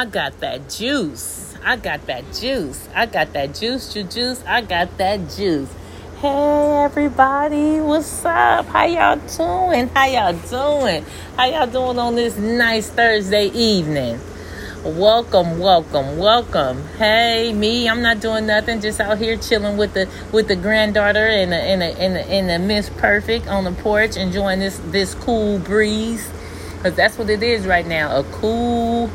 I got that juice. I got that juice. I got that juice, juice, juice. I got that juice. Hey everybody, what's up? How y'all doing? How y'all doing? How y'all doing on this nice Thursday evening? Welcome, welcome, welcome. Hey, me, I'm not doing nothing, just out here chilling with the with the granddaughter and the and the and the, and the Miss Perfect on the porch, enjoying this this cool breeze. Cause that's what it is right now, a cool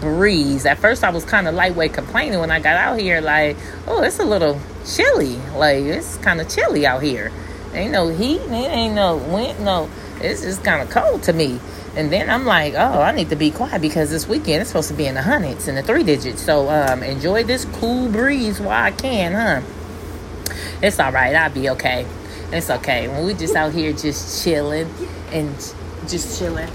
breeze. At first, I was kind of lightweight complaining when I got out here, like, oh, it's a little chilly. Like, it's kind of chilly out here. Ain't no heat, it ain't no wind, no. It's just kind of cold to me. And then I'm like, oh, I need to be quiet because this weekend it's supposed to be in the hundreds and the three digits. So um, enjoy this cool breeze while I can, huh? It's all right. I'll be okay. It's okay. When we just out here just chilling and just chilling.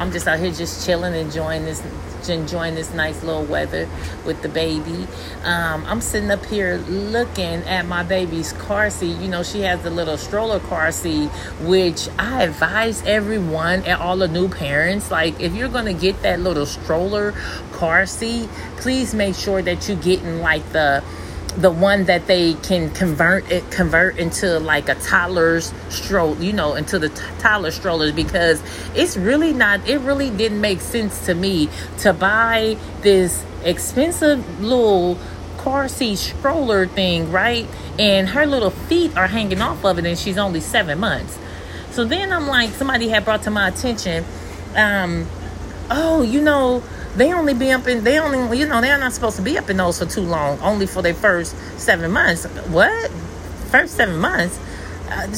I'm just out here just chilling, enjoying this enjoying this nice little weather with the baby. Um, I'm sitting up here looking at my baby's car seat. You know, she has the little stroller car seat, which I advise everyone and all the new parents like, if you're going to get that little stroller car seat, please make sure that you're getting like the the one that they can convert it convert into like a toddler's stroll you know into the t- toddler strollers because it's really not it really didn't make sense to me to buy this expensive little car seat stroller thing right? And her little feet are hanging off of it and she's only seven months. So then i'm like somebody had brought to my attention um oh you know they only be up in they only you know they're not supposed to be up in those for too long only for their first seven months. What? First seven months? Uh,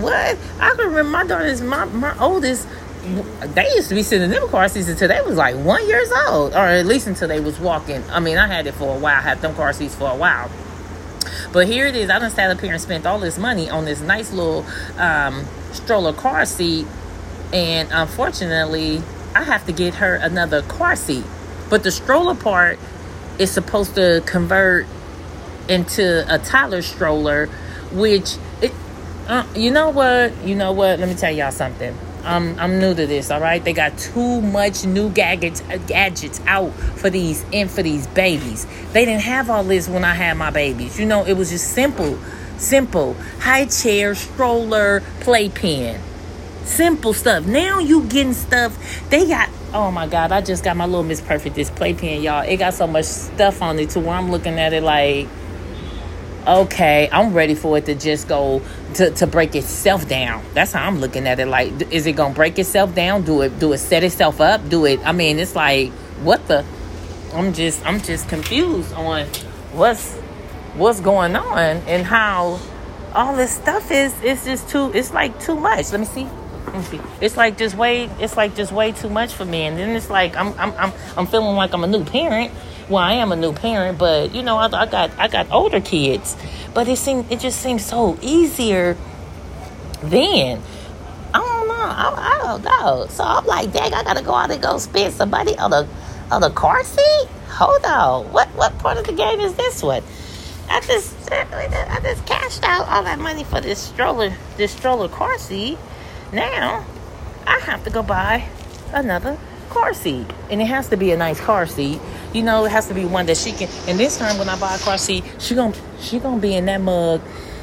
what? I can remember my daughter's my, my oldest they used to be sitting in them car seats until they was like one years old or at least until they was walking. I mean i had it for a while I had them car seats for a while. But here it is i done sat up here and spent all this money on this nice little um, stroller car seat and unfortunately I have to get her another car seat. But the stroller part is supposed to convert into a toddler stroller, which it, uh, you know what, you know what. Let me tell y'all something. I'm I'm new to this. All right, they got too much new gadgets gadgets out for these and for these babies. They didn't have all this when I had my babies. You know, it was just simple, simple high chair, stroller, playpen simple stuff. Now you getting stuff. They got oh my god, I just got my little Miss Perfect this playpen, y'all. It got so much stuff on it to where I'm looking at it like okay, I'm ready for it to just go to, to break itself down. That's how I'm looking at it. Like, is it gonna break itself down? Do it do it set itself up? Do it I mean it's like what the I'm just I'm just confused on what's what's going on and how all this stuff is it's just too it's like too much. Let me see. It's like just way it's like just way too much for me. And then it's like I'm I'm I'm I'm feeling like I'm a new parent. Well, I am a new parent, but you know, I, I got I got older kids. But it seems it just seems so easier then. I don't know. I, I don't know. So I'm like, dang, I gotta go out and go spend some money on the on the car seat. Hold on. What what part of the game is this one? I just I just cashed out all that money for this stroller this stroller car seat now I have to go buy another car seat. And it has to be a nice car seat. You know, it has to be one that she can and this time when I buy a car seat, she gonna she gonna be in that mug.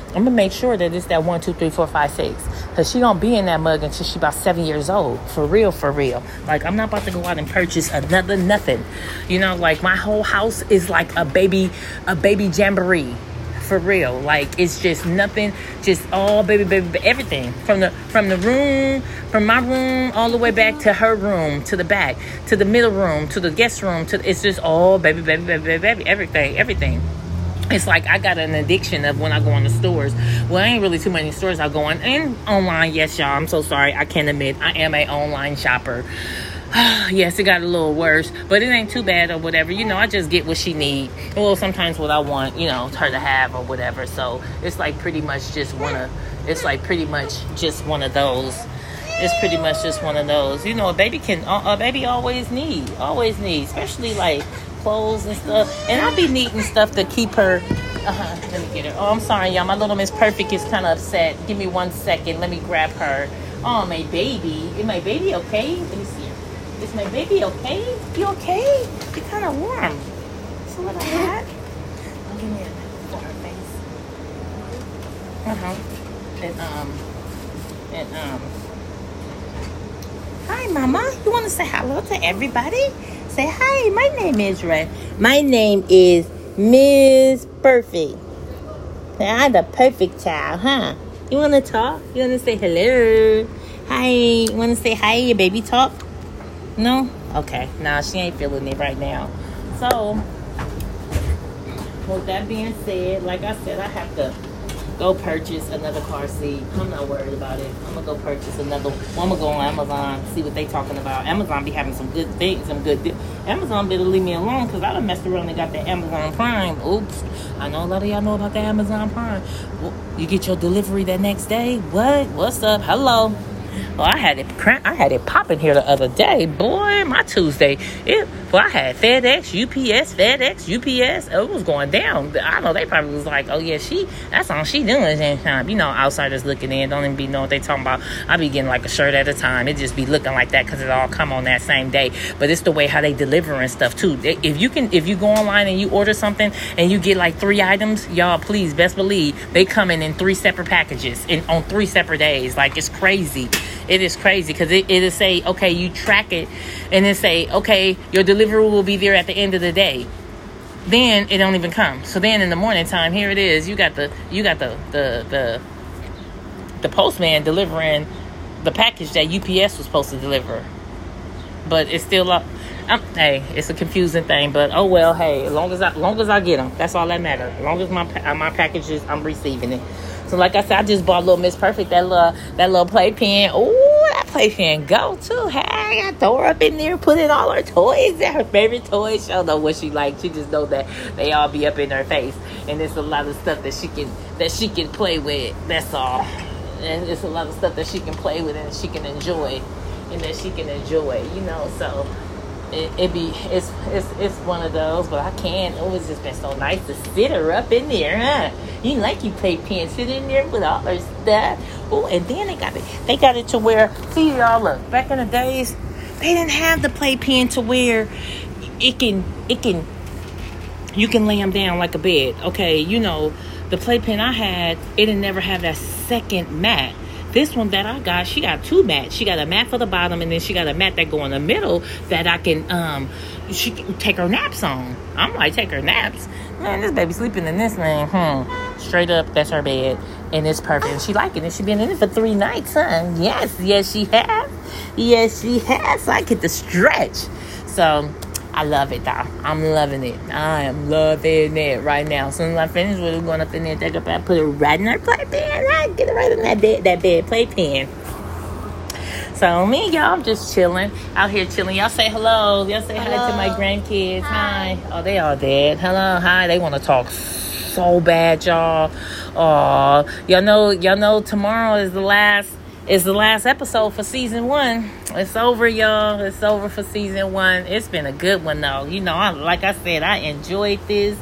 I'm gonna make sure that it's that one, two, three, four, five, six. Cause she gonna be in that mug until she about seven years old. For real, for real. Like I'm not about to go out and purchase another nothing. You know, like my whole house is like a baby, a baby jamboree for real. Like it's just nothing, just all baby, baby, everything from the from the room, from my room all the way back to her room, to the back, to the middle room, to the guest room. To it's just all baby, baby, baby, baby, baby everything, everything. It's like I got an addiction of when I go in the stores. Well, I ain't really too many stores I go in and online. Yes, y'all. I'm so sorry. I can't admit I am a online shopper. yes, it got a little worse, but it ain't too bad or whatever. You know, I just get what she need. Well, sometimes what I want, you know, her to have or whatever. So it's like pretty much just one of. It's like pretty much just one of those. It's pretty much just one of those. You know, a baby can. A baby always need, always need, especially like clothes and stuff. And I'll be needing stuff to keep her. Uh-huh. Let me get her. Oh, I'm sorry, y'all. My little Miss Perfect is kind of upset. Give me one second. Let me grab her. Oh, my baby. Is my baby okay? Let me see her. Is my baby okay? You okay? You're kind of warm. It's a little hot. Give me a for her face. Uh huh. And um, and um. Hi, Mama. You want to say hello to everybody? Say hi. My name is Ray. My name is Miss Perfect. I'm the perfect child, huh? You want to talk? You want to say hello? Hi. You want to say hi? Your baby talk? No? Okay. Nah, she ain't feeling it right now. So, with that being said, like I said, I have to go purchase another car seat. I'm not worried about it. I'm gonna go purchase another. I'm gonna go on Amazon, see what they talking about. Amazon be having some good things, some good. Di- Amazon better leave me alone because I done messed around and got the Amazon Prime. Oops, I know a lot of y'all know about the Amazon Prime. You get your delivery that next day. What? What's up? Hello. Well, I had it crank, I had it popping here the other day. Boy, my Tuesday. It well, I had FedEx, UPS, FedEx, UPS. Oh, it was going down. I know they probably was like, oh yeah, she that's all she doing time. Um, you know, outsiders looking in, don't even be know what they talking about. I be getting like a shirt at a time. It just be looking like that because it all come on that same day. But it's the way how they deliver and stuff too. If you can, if you go online and you order something and you get like three items, y'all please best believe they coming in three separate packages in on three separate days. Like it's crazy. It is crazy because it, it'll say, okay, you track it, and then say, okay, your delivery will be there at the end of the day. Then it don't even come. So then in the morning time, here it is. You got the you got the the the the postman delivering the package that UPS was supposed to deliver, but it's still up. I'm, hey, it's a confusing thing, but oh well. Hey, as long as I, long as I get them, that's all that matters. As long as my my packages, I'm receiving it. So like I said, I just bought little Miss Perfect that little that little playpen. Oh, that playpen go too. Hey, I throw her up in there, put in all her toys, her favorite toys. She don't know what she like. She just know that they all be up in her face, and there's a lot of stuff that she can that she can play with. That's all. And it's a lot of stuff that she can play with and she can enjoy, and that she can enjoy. You know, so it, it be it's it's it's one of those, but I can't. Oh, it's just been so nice to sit her up in there, huh? You like you play pen, sit in there with all her stuff. Oh, and then they got it. They got it to where see y'all look back in the days, they didn't have the playpen to where it can it can you can lay them down like a bed. Okay, you know the play playpen I had, it didn't never have that second mat. This one that I got, she got two mats. She got a mat for the bottom, and then she got a mat that go in the middle that I can um she can take her naps on. I'm like take her naps. Man, this baby sleeping in this thing. Hmm. Straight up, that's her bed, and it's perfect. And she like it. And she been in it for three nights, huh? Yes, yes, she has. Yes, she has. So I get to stretch. So I love it, though. I'm loving it. I am loving it right now. As soon as I finish with it, going up in there, take a bath, put it right in her playpen. I get it right in that bed, that bed playpen. So me and y'all, I'm just chilling out here, chilling. Y'all say hello. Y'all say hello. hi to my grandkids. Hi. hi. Oh, they all dead. Hello, hi. They want to talk so bad, y'all. Oh, y'all know, y'all know. Tomorrow is the last is the last episode for season one. It's over, y'all. It's over for season one. It's been a good one, though. You know, I, like I said, I enjoyed this.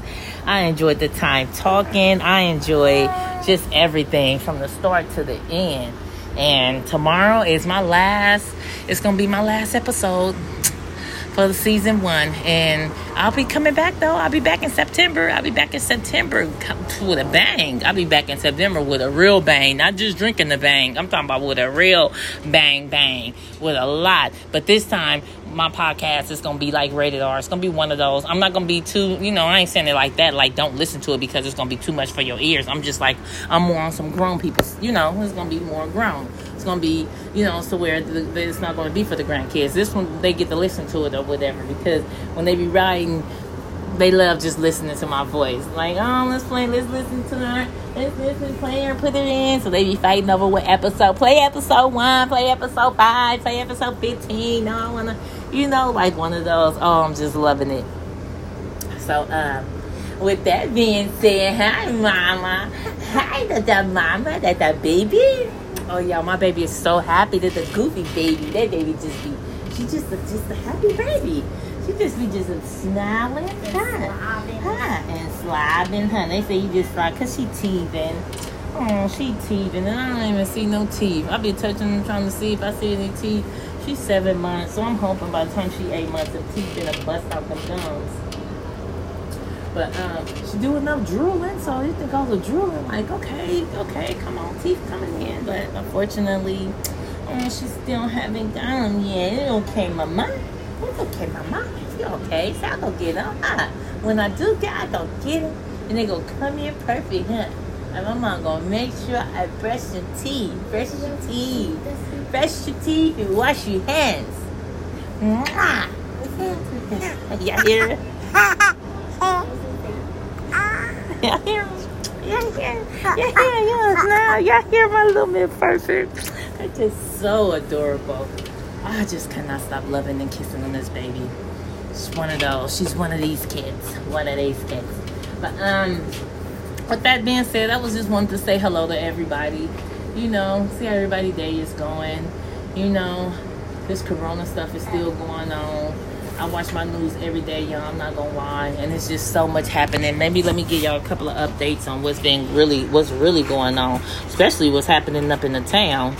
I enjoyed the time talking. I enjoyed just everything from the start to the end. And tomorrow is my last, it's going to be my last episode for the season one. And I'll be coming back though. I'll be back in September. I'll be back in September with a bang. I'll be back in September with a real bang, not just drinking the bang. I'm talking about with a real bang bang, with a lot. But this time, my podcast is gonna be like rated R. It's gonna be one of those. I'm not gonna be too, you know, I ain't saying it like that. Like, don't listen to it because it's gonna be too much for your ears. I'm just like, I'm more on some grown people. You know, it's gonna be more grown. It's gonna be, you know, so where the, the, it's not gonna be for the grandkids. This one they get to listen to it or whatever because when they be riding, they love just listening to my voice. Like, oh, let's play, let's listen to her, let's listen, play her, put it in. So they be fighting over what episode. Play episode one, play episode five, play episode fifteen. No, I wanna, you know, like one of those. Oh, I'm just loving it. So, um with that being said, hi mama. Hi the mama, that the baby. Oh yeah, my baby is so happy. That the goofy baby. That baby just be, she just just a happy baby. She just be just smiling, and huh? Huh? And slobbing, huh? They say you just like, cause she teething. Oh, she teething, and I don't even see no teeth. I be touching, trying to see if I see any teeth. She's seven months, so I'm hoping by the time she eight months, the teeth gonna bust out them gums. But um, she do enough drooling, so you think I was drooling. Like, okay, okay, come on, teeth coming in. But unfortunately, um, she's still haven't gone yet. It's okay, mama. It's okay, mama. It's okay. So I go get them. Huh? When I do get, I go get them, and they go come in perfect, huh? And my mom gonna make sure I brush your teeth, brush your teeth, brush your teeth, and wash your hands. Mwah. Y'all hear it? Y'all hear it? Y'all hear Y'all hear? Y'all hear my little bit perfect? They're just so adorable. I just cannot stop loving and kissing on this baby. She's one of those. She's one of these kids. One of these kids. But um with that being said, I was just wanting to say hello to everybody. You know, see how everybody day is going. You know, this corona stuff is still going on. I watch my news every day, y'all. I'm not gonna lie, and it's just so much happening. Maybe let me give y'all a couple of updates on what's been really, what's really going on, especially what's happening up in the town.